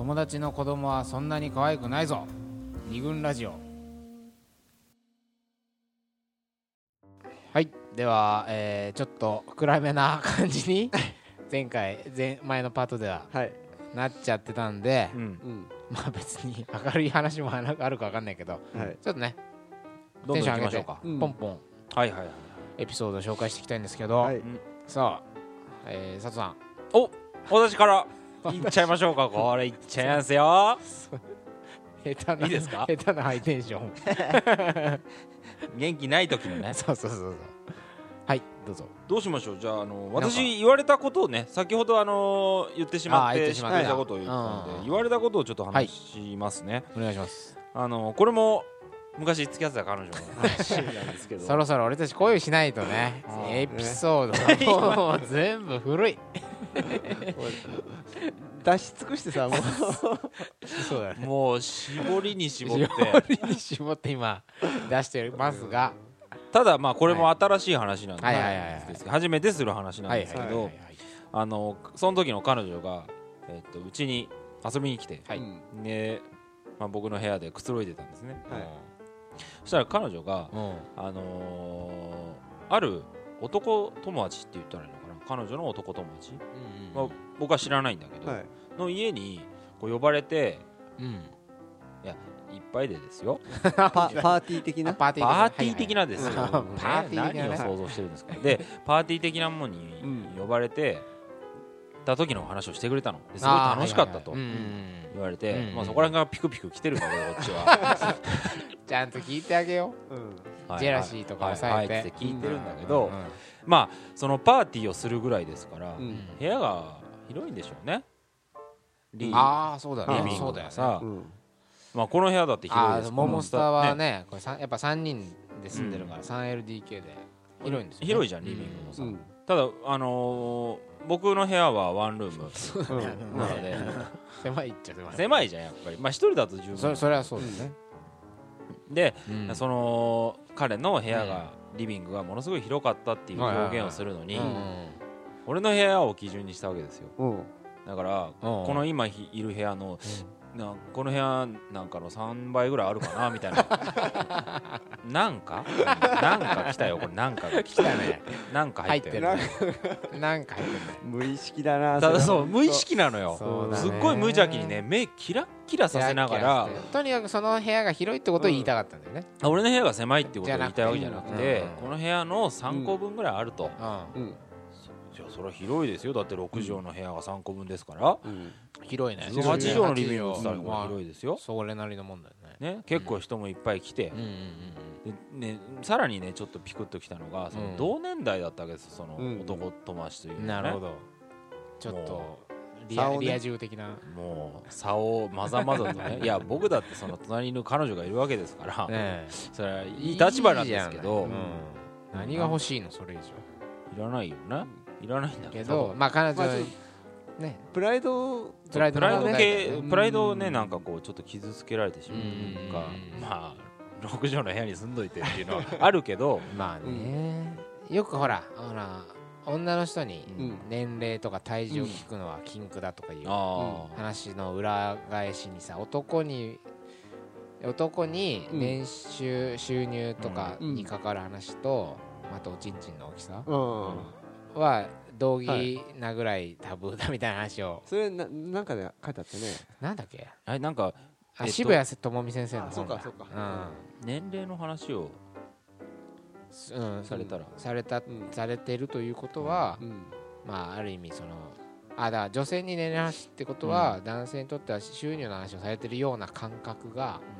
友達の子供はそんなに可愛くないぞ。二軍ラジオ。はい。では、えーちょっと暗めな感じに前回前前のパートでははい。なっちゃってたんで、うん。うん。まあ別に明るい話もあるか分かんないけどはい。ちょっとねテンション上げましてょうかうん。ポンポンはいはいはいエピソードを紹介していきたいんですけど、はい。さあ、えー、佐藤さん。私から行っちゃいましょうか これ行っちゃいますよ。下手ないいですか？下手なハイテンション。元気ない時のね。そうそうそうそう。はいどうぞ。どうしましょう？じゃああの私言われたことをね先ほどあの言ってしまっててしまったことを言ったんでうん。言われたことをちょっと話しますね。お願いします。あのこれも昔付き合ってた彼女の。話なんですけどそろそろ俺たち恋しないとねエピソードがもう全部古い 出し尽くしてさもう。そうだね。もう絞りに絞って。絞りに絞って今出してますが。ただまあこれも新しい話なんです。けど初めてする話なんはい。ですけどあのその時の彼女がえっとうちに遊びに来て。でまあ僕の部屋でくつろいでたんですね。はい。そしたら彼女がうん。あのーある男友達って言ったらいいの彼女の男友達、まあ、僕は知らないんだけど、はい。の家にこう呼ばれてうん。いっぱいでですよ。パパーティー的な？パーティー的な。ですよ、はいはいねパーティー的なね何を想像してるんですか？でパーティー的なものにうん呼ばれてた時の話をしてくれたの。ですごい楽しかったと言われて、うんまあ、そこら辺がピクピク来てるんだけどこっちは。ちゃんと聞いてあげよう。ん。はいジェラシーとか抑えてはい。はいって聞いてるんだけうど、んまあそのパーティーをするぐらいですから、うん。部屋が広いんでしょうね。リああそうだね。リビンそうだよね。グがさ、うんまあ、この部屋だって広いあですあモモスターはねねこれやっぱ3人で住んでるから 3LDK で。広いんですよね。広いじゃんリビングもさ、うん。ただあのー僕の部屋はワンルーム。うん。なので。狭いっちゃ狭い。狭いじゃんやっぱり。まあ一人だと十分。そそれはそうだよねで、うん。その彼の部屋が、リビングがものすごい広かったっていう表現をするのに、うん俺の部屋を基準にしたわけですよ。う。んだから、うん。この今ひいる部屋の、なこの部屋なんかの3倍ぐらいあるかなみたいな。なんか？なんか来たよこれ。なんかが来来たね。なんか入ってる入なんか入ってるね。無意識だなただれそう無意識なのよ。すっごい無邪気にね目キラッキラさせながら。とにかくその部屋が広いってことを言いたかったんだよね。俺の部屋が狭いってことを言いたいわけじゃなくてなくて。この部屋の3個分ぐらいあると、うん。うんいやそれは広いですよ。だって6畳の部屋が3個分ですから、うん。広いね。8畳のリビングっ広いですよ、それなりのもんだよね。ね、結構人もいっぱい来て。うん、ね、さらにねちょっとピクッときたのがそうん。の同年代だったわけですそのうん。男友達というね。なるほど。ちょっともリアリア充的な。もう差をまざまざとね。いや僕だってその隣にいる彼女がいるわけですから、ねそれはいい立場なんですけど。何が欲しいの？それ以上。いらないよねいらないんだけけどどまあ彼女まあね。プライドプライドプライドの問題系プライドをねなんかこうちょっと傷つけられてしまうというかうん。まあ6畳の部屋に住んどいてっていうのはあるけど まあね。よくほらほら女の人にうん。年齢とか体重を聞くのは禁句だとかいう話の裏返しにさ男に男にうん。年収収入とかうん。に関わる話とあとおちんちんの大きさ。うんは同義なぐらいタブーだみたいな話を。それななんかで書いてあったね。なんだっけ？あれなんかあえっと渋谷智美先生のあそうかそうか。年齢の話をうんうんされたら？されたうんされてるということはうん。まあある意味そのあだ女性に年齢の話ってことは、男性にとっては収入の話をされてるような感覚が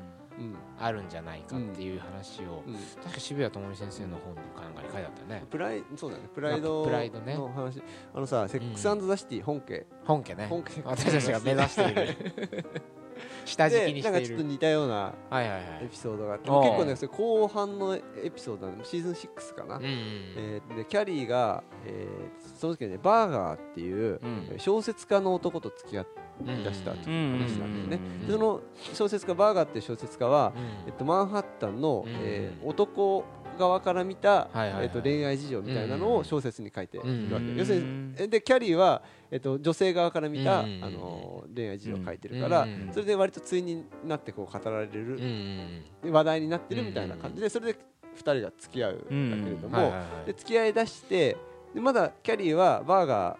うんあるんじゃないかっていう話を、うん確か渋谷智美先生の本かなんかに書いてあったよね。プライそうだね。プライドの話。あのさセックスザシティ本家。本家ね。本家。私たちが目指している 下敷きにでなんかちょっと似たようなはいはいはい。エピソードがあっておう結構ね後半のエピソードなんでシーズン6かな、うんうんえーでキャリーが、えーその時にねバーガーっていううん。小説家の男と付き合ってうん出したとうんいう話なんだよねうんでその小説家バーガーっていう小説家は、うん。えっと、マンハッタンの、うん。えー男側から見た、えっと恋愛事情みたいなのを小説に書いてるわけ、うん。要するにえでキャリーは、えっと女性側から見た、うん。あの恋愛事情を書いてるから、うん。それで割と対になってこう語られる、ん。話題になってるみたいな感じでそれで2人が付き合うん。だけれども、で付き合いだしてでまだキャリーはバーガ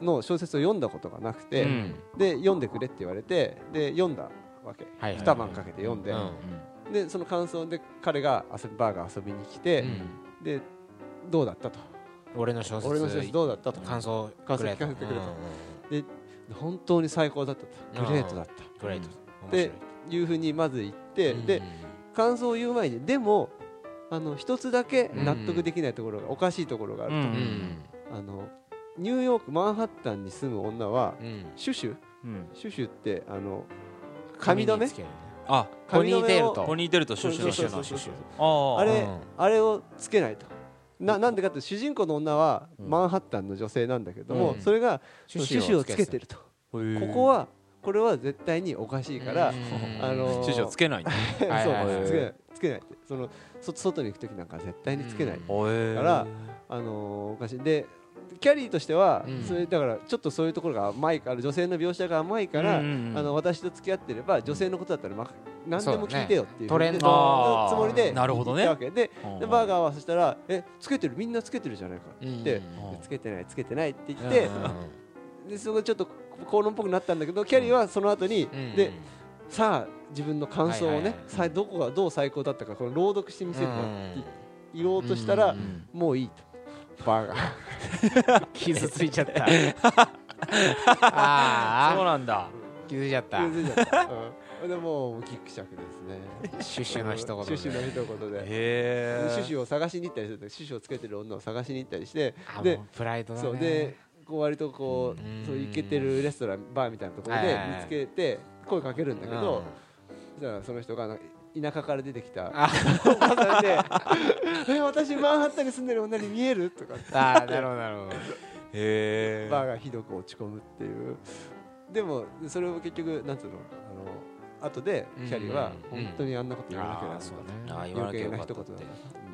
ーの小説を読んだことがなくて、うん。で読んでくれって言われてで読んだわけ、はいはい2晩かけて読んで、うんでその感想で彼が遊びバーガー遊びに来て、うん。でどうだったと。俺の小説。俺の小説どうだったと。感想感想聞かせてくれと。うんで本当に最高だったと。グレートだった。グレート。でい。うふうにまず言って、で感想を言う前にでもあの一つだけ納得できないところが、おかしいところがあると、うんうんあのニューヨークマンハッタンに住む女はうん。シュシュ？うん。シュシュってあの髪留めあポニーテールと。ポニーテールとシュッシュシュそうそうそうあれ、うん。あれをつけないと。ななんでかって主人公の女はうんマンハッタンの女性なんだけども、うん。それがシシュシュをつけてると、ここはこれは絶対におかしいから、うん。あのーシュッシュをつけない そうつけないつけないそのそ外に行く時なんか絶対につけない、うん。かからあのーおかしい。でキャリーとしては、うん。それだからちょっとそういうところが甘いから女性の描写が甘いから、うんあの私と付き合ってれば女性のことだったら、まあ、何でも聞いてよっていうそうだね。トつもりでなるほどね。言ったわけででバーガーはそしたら「えつけてる？みんなつけてるじゃないか」って。つけてないつけてないって言って、うん でそこでちょっと口論っぽくなったんだけどキャリーはその後に、うんでさあ自分の感想をね、どこがどう最高だったかこの朗読してみせるわってうん言おうとしたら、うん。もういいとバーガー。傷ついちゃった。そうああなんだ。傷ついちゃった。全然じゃった、うん、でもうギクシャクですね。シュシュの一言で。シュシュの一言で。へえシュシュを探しに行ったりするとシュシュをつけてる女を探しに行ったりして。あでプライドだね。そう。でこう割とこううん。そうイケてるレストランバーみたいなところで見つけて声かけるんだけどうん。そしたらその人がなんか田舎から出てきた。あ。おばさんで「え私マンハッタンに住んでる女に見える?」とかって。あーなるほどなるほど。へえバーがひどく落ち込むっていう。でもそれを結局なんつうの？あの後でキャリーはうん本当にあんなこと言わなきゃなあーそうねあー言わなきゃよかったっ余計な一て言だ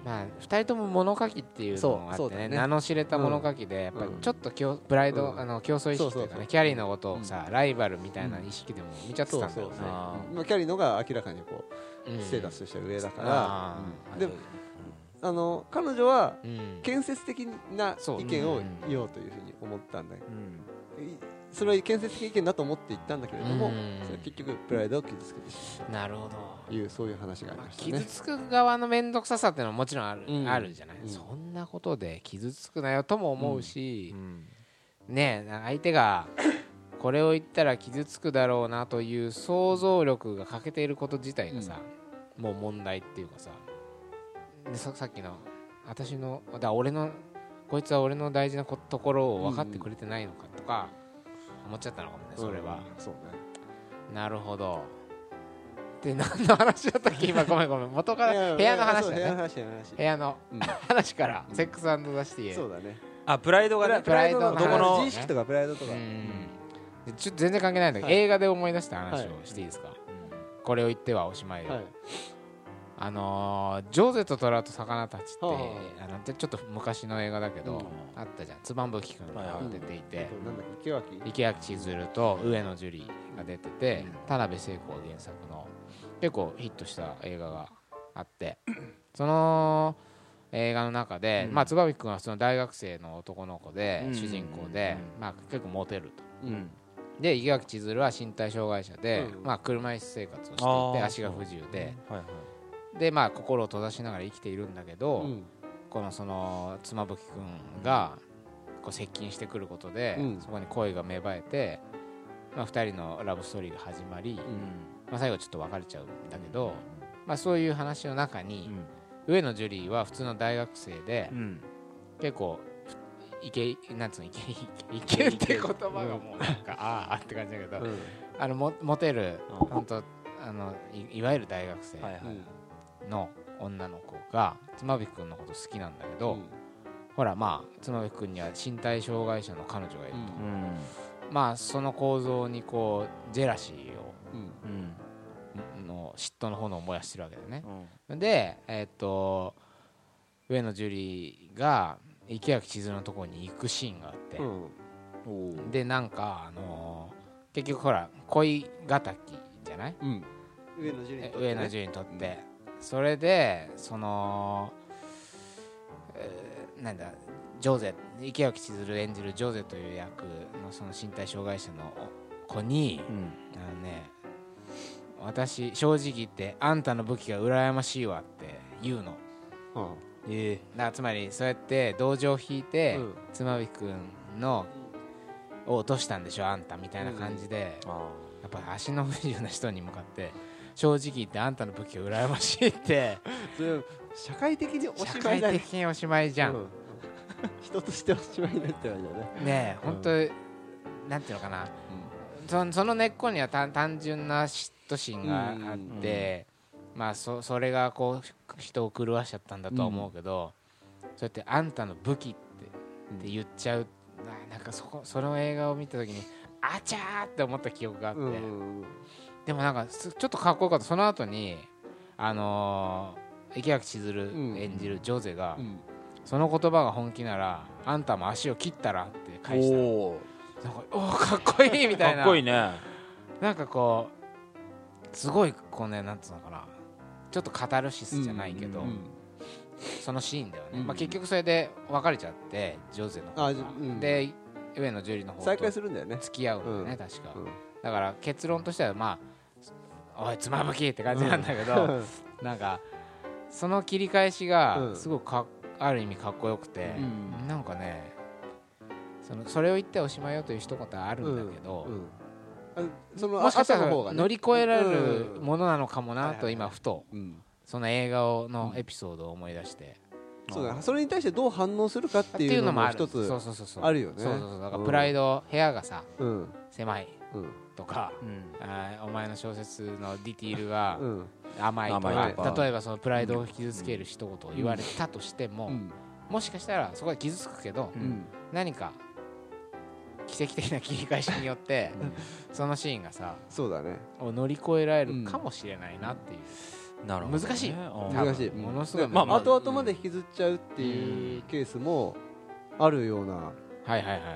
まあ2人とも物書きっていうのがあってねそうそう。だね名の知れた物書きでやっぱりうん。ちょっと競プライドうん。あの競争意識というかそうそうそう。ねキャリーのことをさライバルみたいな意識でも見ちゃってたんだよね。あまあ、キャリーのが明らかにこううんステータスとしては上だから、でもあの彼女は建設的な意見を言おうというふうに思ったんだ。けど、それは建設的意見だと思って言ったんだけれども、れ結局プライドを傷つけてしまなるほど。うというそういう話がありましたね。傷つく側の面倒くささっていうのはもちろんあるうん。あるじゃない。うん。そんなことで傷つくなよとも思うしうん。ねえ相手がこれを言ったら傷つくだろうなという想像力が欠けていること自体がさ、もう問題っていうかさでささっきの私のだから俺のこいつは俺の大事なこところを分かってくれてないのかとか思っちゃったのかもねそれは、うんそうね。なるほど。で何の話だったっけ？今ごめんごめん。元から部屋の話だね。話部屋の話。部屋のうん。話からセックスザシティへ。そうだね。あプライドがね。プライドのどこの自意識とかプライドとか、うん。でちょっと全然関係ないんだけど、はい。映画で思い出した話はいをしていいですか、これを言ってはおしまいよ、はい。あのージョゼと虎と魚たちって、はあはあのでちょっと昔の映画だけど、うん。あったじゃん。つばんぶきくんが出ていて、池脇？千鶴と上野樹里が出てて、うん田辺聖子が原作の結構ヒットした映画があって。その映画の中で、うん。まあ、つばびくんはその大学生の男の子で、うん。主人公で、うん。まあ、結構モテると。うんで池脇千鶴は身体障害者で、うんまあ、車椅子生活をしていて足が不自由で。はいはい。で、まあ、心を閉ざしながら生きているんだけど、うん。このその妻夫木君がこう接近してくることで、うん。そこに恋が芽生えて、まあ、2人のラブストーリーが始まり、まあ、最後ちょっと別れちゃうんだけど、まあ、そういう話の中に、上野樹里は普通の大学生で、うん。結構いけなんつうのいけいけいけって言葉がもうなんか、ああって感じだけど、うん。あのもモテるうん。本当あのいいわゆる大学生の女の子が妻夫木君のこと好きなんだけど、うん。ほらまあ妻夫木君には身体障害者の彼女がいると、うん。まあその構造にこうジェラシーをの嫉妬の炎を燃やしてるわけだよね。う、ん。でえーっと上野樹里が池脇千鶴のところに行くシーンがあって、うん。でなんかあのー結局ほら恋敵じゃない？うん。上野樹里にとってね。上野樹里にとって、それでその、えーなんだジョゼ池脇千鶴演じるジョゼという役のその身体障害者の子に、うん。あのね私正直言ってあんたの武器が羨ましいわって言うの。うんえだからつまりそうやって同情を引いて、うん。妻夫木君のを落としたんでしょあんたみたいな感じで、あやっぱり足の不自由な人に向かって正直言ってあんたの武器が羨ましいって。社会的にお社しまいだね。会的におしまいじゃん、う 人としておしまいになってるわけだね。ねえうん。本当、なんていうのかな。そその根っこには単単純な嫉妬心があって、まあそそれがこう人を狂わしちゃったんだとは思うけど、そうやってあんたの武器ってって言っちゃうななんかそこその映画を見た時にあちゃーって思った記憶があって、うんでもなんかすちょっとかっこよかった。その後にあのー池脇千鶴うん演じるジョゼが、うん。その言葉が本気ならあんたも足を切ったらって返したの。おおなんかおーかっこいいみたい かなっこいいね。なんかこうすごいこうねなんつうのかなちょっとカタルシスじゃないけど、うんそのシーンだよね、うんまあ、結局それで別れちゃってジョゼの方が。うん。で上野樹里の方再と開するんだよね。付き合うんだよね、うん。確か、うん。だから結論としてはまあおいつまぶきって感じなんだけど、なんかその切り返しうん。がすごくかある意味かっこよくて、うん。なんかねそのそれを言っておしまいよという一言はあるんだけど、うん。あそのもしかしたら後の方がね。乗り越えられるうん。ものなのかもなと今ふと。うん。その映画をのエピソードを思い出して、そうだそれに対してどう反応するかっってていううのもある。も一つそうそうそうそう。あるよね。そうそうそう。だからうん。プライド、部屋がさうん。狭い。うん。とか、お前の小説のディティールがうん。甘いとか,、例えばそのプライドを傷つける一言を言われたとしても、うん。もしかしたらそこで傷つくけど、何か奇跡的な切り返しによってそのシーンがさそうだね。を乗り越えられるかもしれないなっていう、なるほどね。難しい。難しい。ものすごいまあ後々まで引きずっちゃうっていうケースもあるような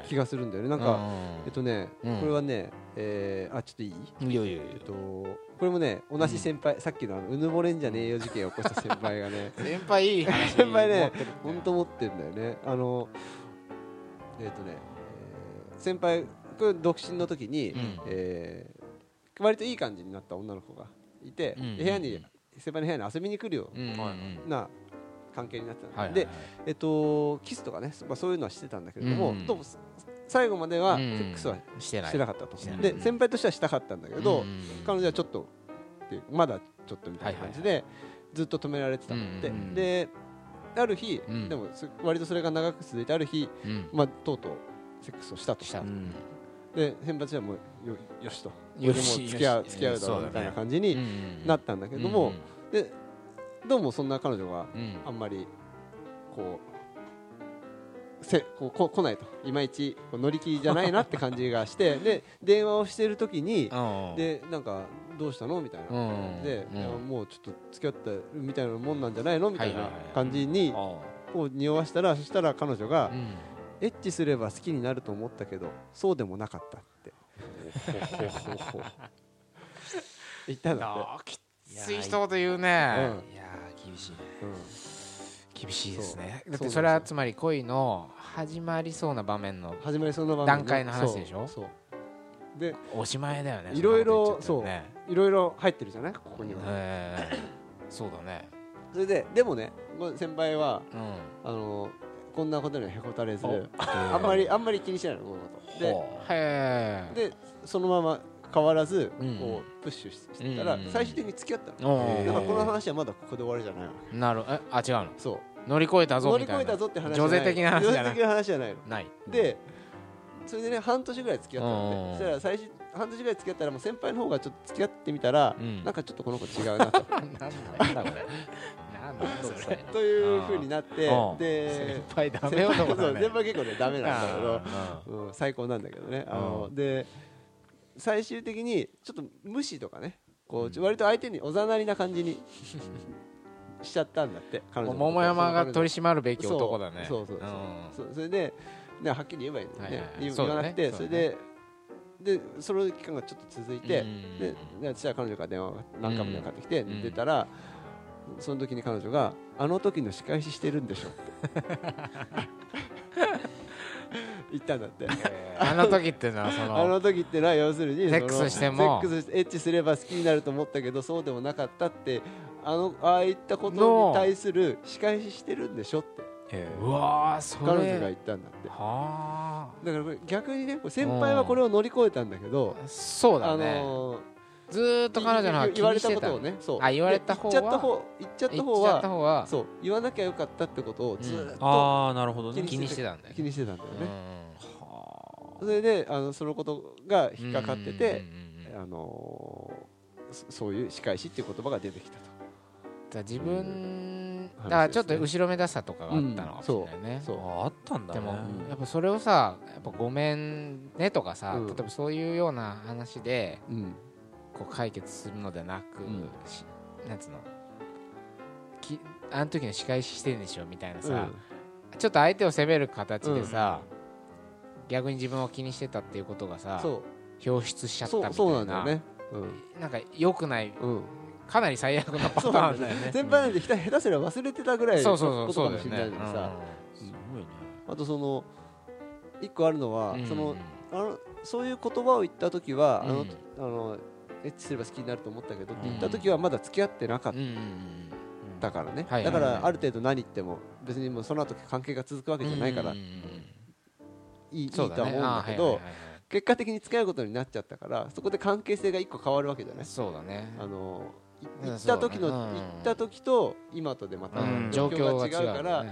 気がするんだよね。なんかえっとねうん。これはねえーあちょっといい？うんいやいやいやえっとこれもね同じ先輩さっきのあのうぬぼれんじゃねえよ事件を起こした先輩がね 先輩いい話先輩ね本当持ってんだよね。あのえっとねえー先輩独身の時にうん。えー割といい感じになった女の子がいてうん部屋に先輩の部屋に遊びに来るような関係になってたのでえっとキスとかねまあそういうのはしてたんだけれどもうんどうも最後まではセうん。ックスはしてなかったと。で先輩としてはしたかったんだけどうん彼女はちょっとまだちょっとみたいな感じでずっと止められてたんだって、うんうんである日、うん。でもす割とそれが長く続いてある日、うん。まあ、とうとうセックスをしたとしたうん。で先輩たちはもうよよしと。よし付き合う付き合うだろそうみたいな感じになったんだけども、でどうもそんな彼女があんまりこうせこうこ来ないと。いまいち乗り気じゃないなって感じがしてで電話をしてる時にうんでなんかどうしたのみたいな。うんで、もうちょっと付き合ったみたいなもんなんじゃないのみたいな感じにあこう匂わしたらそしたら彼女が、うんエッチすれば好きになると思ったけどそうでもなかったって。言ったんだっきつい一言言うね。うん。いやー厳しいね。て、うん。厳しいですね。だってそれはつまり恋の始まりそうな場面の始まりその場面段階の話でしょ？そう。でおしまいだよねいろいろそんなこと言っちゃったよね。いろいろ入ってるじゃない？ここには。ええそうだね。それででもねまあ先輩はうん。あのこんなことにはへこたれず。お。あんまりあんまり気にしないのこのこと。ででそのまま変わらずうん。こうプッシュししてたらうん最終的に付き合ったの。だからこの話はまだここで終わりじゃないわけなるえあ違うの？そう。乗り越えたぞ乗りみたいな。越えたぞって話女性的な話じゃない。女性的な話じゃないの。ない。でそれでね半年ぐらい付き合ったのうんでそしたら最初半年ぐらい付き合ったらもう先輩の方がちょっと付き合ってみたらうん。なんかちょっとこの子違うなと。なんだこれというふうになってうんで先輩ダ結構ねダメなんだけど最高なんだけどね。あの、うん。で最終的にちょっと無視とかねこう割と相手におざなりな感じにしちゃったんだって彼女桃山が取りそ締まるべき男だね。そうそうそうそれでねはっきり言えばいいんね,はね。言わなくてそ,、れででその期間がちょっと続いて、うん。でで私は彼女から電話が何回もかかってきて、うん。出たらその時に彼女が「あの時の仕返ししてるんでしょ」って。言ったんだって。あの時っていうのはそあのの時ってのは要するにセックスしても。セックスエッチすれば好きになると思ったけどそうでもなかったってあのああいったことに対する仕返ししてるんでしょって。へうわーそれ。彼女が言ったんだって。はだから逆にね先輩はこれを乗り越えたんだけど、あそうだあねのーずーっと彼女の方言われたことをねそう。あ言われた方は言っちゃった方言っちゃった言っ方ちゃったは方は。そう。言わなきゃよかったってことをずーっとああなるほどね。気気にしてたんだよ気にしてた。んだよね、はそれであのそのことが引っかかってて、あのーそそういう仕返しっていう言葉が出てきたと。自分話だからちょっと後ろめたさとかがあったのかもしれないね、そう。ああったんだね。でも、うんやっぱそれをさやっぱごめんねとかさ、うん。例えばそういうような話でうんこう解決するのではなく、うん。しなんつうのきあの時の仕返ししてるんでしょみたいなさ、ちょっと相手を責める形でさ、逆に自分を気にしてたっていうことがさ表出しちゃったみたいな。そうなんだよね。なんか良くないうん、うん、かなり最悪なパターンだよね。先輩なんて下手すれば忘れてたぐらいのことかもしれないのにさ、あとその一個あるのは、うん。そのあのそういう言葉を言った時は、うん。あのあのエッチすれば好きになると思ったけどって言った時はまだ付き合ってなかった。からね、はい。だからある程度何言っても別にもうその後関係が続くわけじゃないから、いいとは思うんだけど、結果的に付き合うことになっちゃったからそこで関係性が一個変わるわけじゃない？そうだね。あの行った時の、行った時と今とでまたうん。状況が違うから、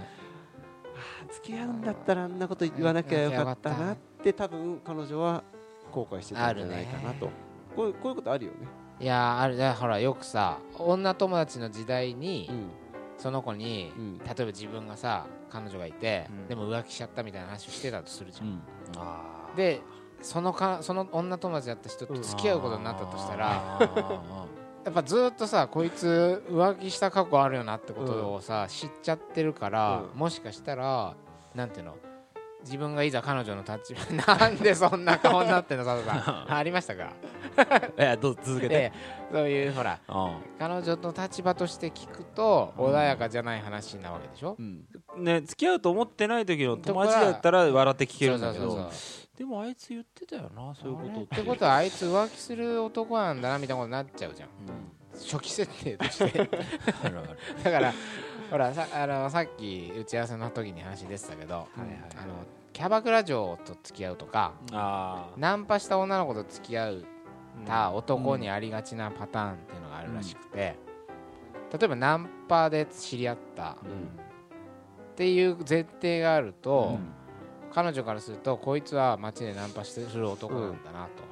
付き合うんだったらあんなこと言わなきゃよかったなって多分彼女は後悔してたんじゃないかなと、こういうこういうことあるよね、いやーあるねほらよくさ女友達の時代にうん。その子にうん。例えば自分がさ彼女がいてうん。でも浮気しちゃったみたいな話をしてたとするじゃん。あー。でそのかその女友達だった人と付き合うことになったとしたらやっぱずっとさこいつ浮気した過去あるよなってことをさ、知っちゃってるから、うん。もしかしたらなんていうの自分がいざ彼女の立場 なんでそんな顔になってんの佐藤さん。ありましたか？いやどう続けて？でそういうほらうん。彼女の立場として聞くと穏やかじゃない話なわけでしょ、うん。ね付き合うと思ってない時の友達だったら笑って聞けるんだけどでもあいつ言ってたよなそういうことってことはあいつ浮気する男なんだなみたいなことになっちゃうじゃん。うん初期設定として。だからほらさあのさっき打ち合わせの時に話出てたけど、はいはいあのキャバクラ嬢と付き合うとかあナンパした女の子と付き合うーた男にありがちなパターンっていうのがあるらしくて、例えばナンパで知り合ったっていう前提があると、彼女からするとこいつは街でナンパする男なんだなと、うん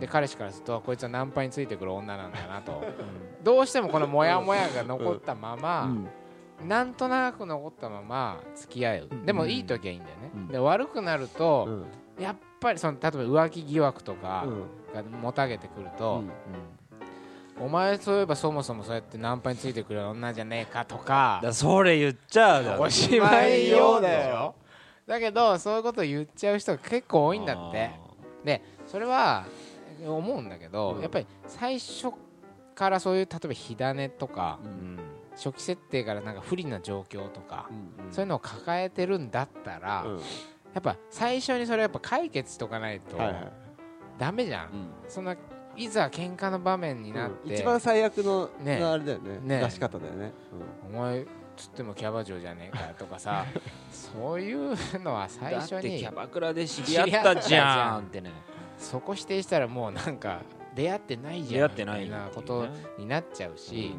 で彼氏からするとこいつはナンパについてくる女なんだなと。どうしてもこのモヤモヤが残ったまま、うん。なんとなく残ったまま付き合う、うん。でもいい時はいいんだよね、うん。で悪くなると、うん。やっぱりその例えば浮気疑惑とかうん。がもたげてくると、うん。お前そういえばそもそもそうやってナンパについてくる女じゃねえかとかだそれ言っちゃうだろ。おしまいようだよ。だけどそういうことを言っちゃう人が結構多いんだって。でそれは思うんだけど、うん。やっぱり最初からそういう例えば火種とか初期設定からなんか不利な状況とか、うんそういうのを抱えてるんだったら、うん。やっぱ最初にそれやっぱ解決しとかないとはいはい。ダメじゃん、うん。そんないざ喧嘩の場面になって、うん。一番最悪のね。なあれだよね。ね。出し方だよね。お前つってもキャバ嬢じゃねえかよとかさ そういうのは最初だってキにャバクラで知り合ったじゃんってねそこ否定したらもうなんか出会ってないじ出ゃんみたいなことねになっちゃうし、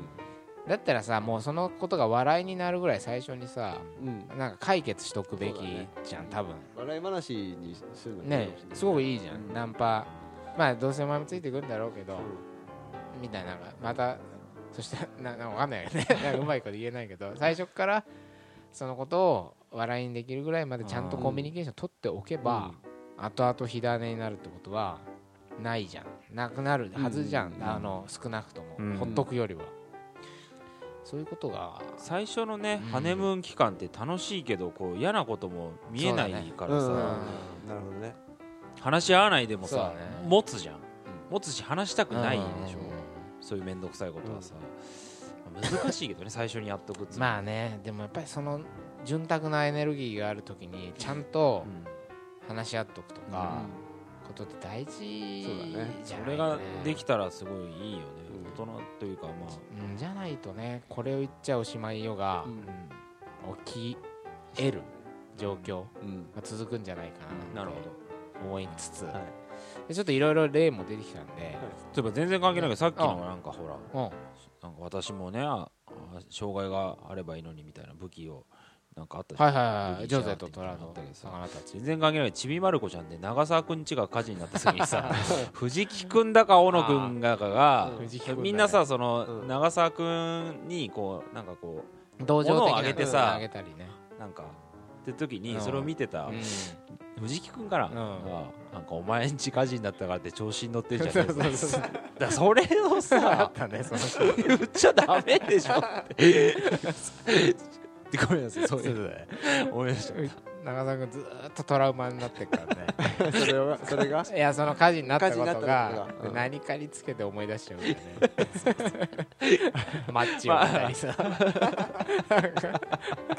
うん。だったらさもうそのことが笑いになるぐらい最初にさうん。なんか解決しとくべきじゃん、多分。笑い話にするのね。すごくいいじゃん、うん。ナンパまあどうせお前もついてくるんだろうけど、うみたいなまたそしてななわかんないよね。なんかうまいこと言えないけど最初からそのことを笑いにできるぐらいまでちゃんとコミュニケーション取っておけば、後々火種になるってことはないじゃん。なくなるはずじゃん、うん。あの少なくとも、うん。ほっとくよりは、そういうことが最初のね、うん。ハネムーン期間って楽しいけどこう嫌なことも見えないからさ、うん。うん。なるほどね。話し合わないでもさ、ね。持つじゃん。持つし話したくないでしょ、うん。そういう面倒くさいことはさ、まあ難しいけどね 最初にやっとくっつうのは。まあね。でもやっぱりその潤沢なエネルギーがある時にちゃんとうん話し合っとくとか、ことって大事そうだね。じゃないそれができた、たらすごいいいよね、うん。大人というかまあ、うん、じゃないとねこれを言っちゃおしまいよがうん。起き得る状況うん。が続くんじゃないかななるほど。思いつつ、はい。でちょっといろいろ例も出てきたんで、例えば全然関係ないけどさっきのなんかほらうん。なんか私もね障害があればいいのにみたいな武器をなんかあったじゃん。はいはいはいジョゼとトラの魚たち。全然関係ないちびまる子ちゃんで長澤くんちが火事になった時にさ 藤木くんだか小野くんだかがみんなさそのうん。長澤くんにこうなんかこ同情的な物をあげてさあげたりね、うなんかって時うん。にそれを見てたうん。藤木くんからん。なんかお前んち火事になったからって調子に乗ってんじゃねえそうそうそう だからそれをあさったねその人。言っちゃダメでしょって ごめんなさいそういう。だね。思い出しちゃっ長澤君ずーっとトラウマになってるからね。それがそれが？いやその火事になったことが何かにつけて思い出しちゃうんだよね。マッチを見たりさ、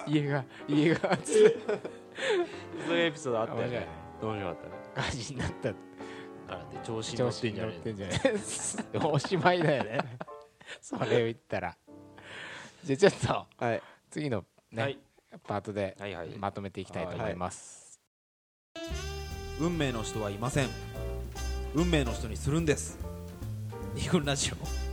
家が家がそういうエピソードあったよね。ね面白かったね。火事になっただからって。調子に乗調子ってんじゃねに乗ってんじゃないおしまいだよね。それを言ったら。じゃあちょっとはい。次のね、はい。パートでまとめていきたいと思います、運命の人はいません。運命の人にするんです。二軍ラジオ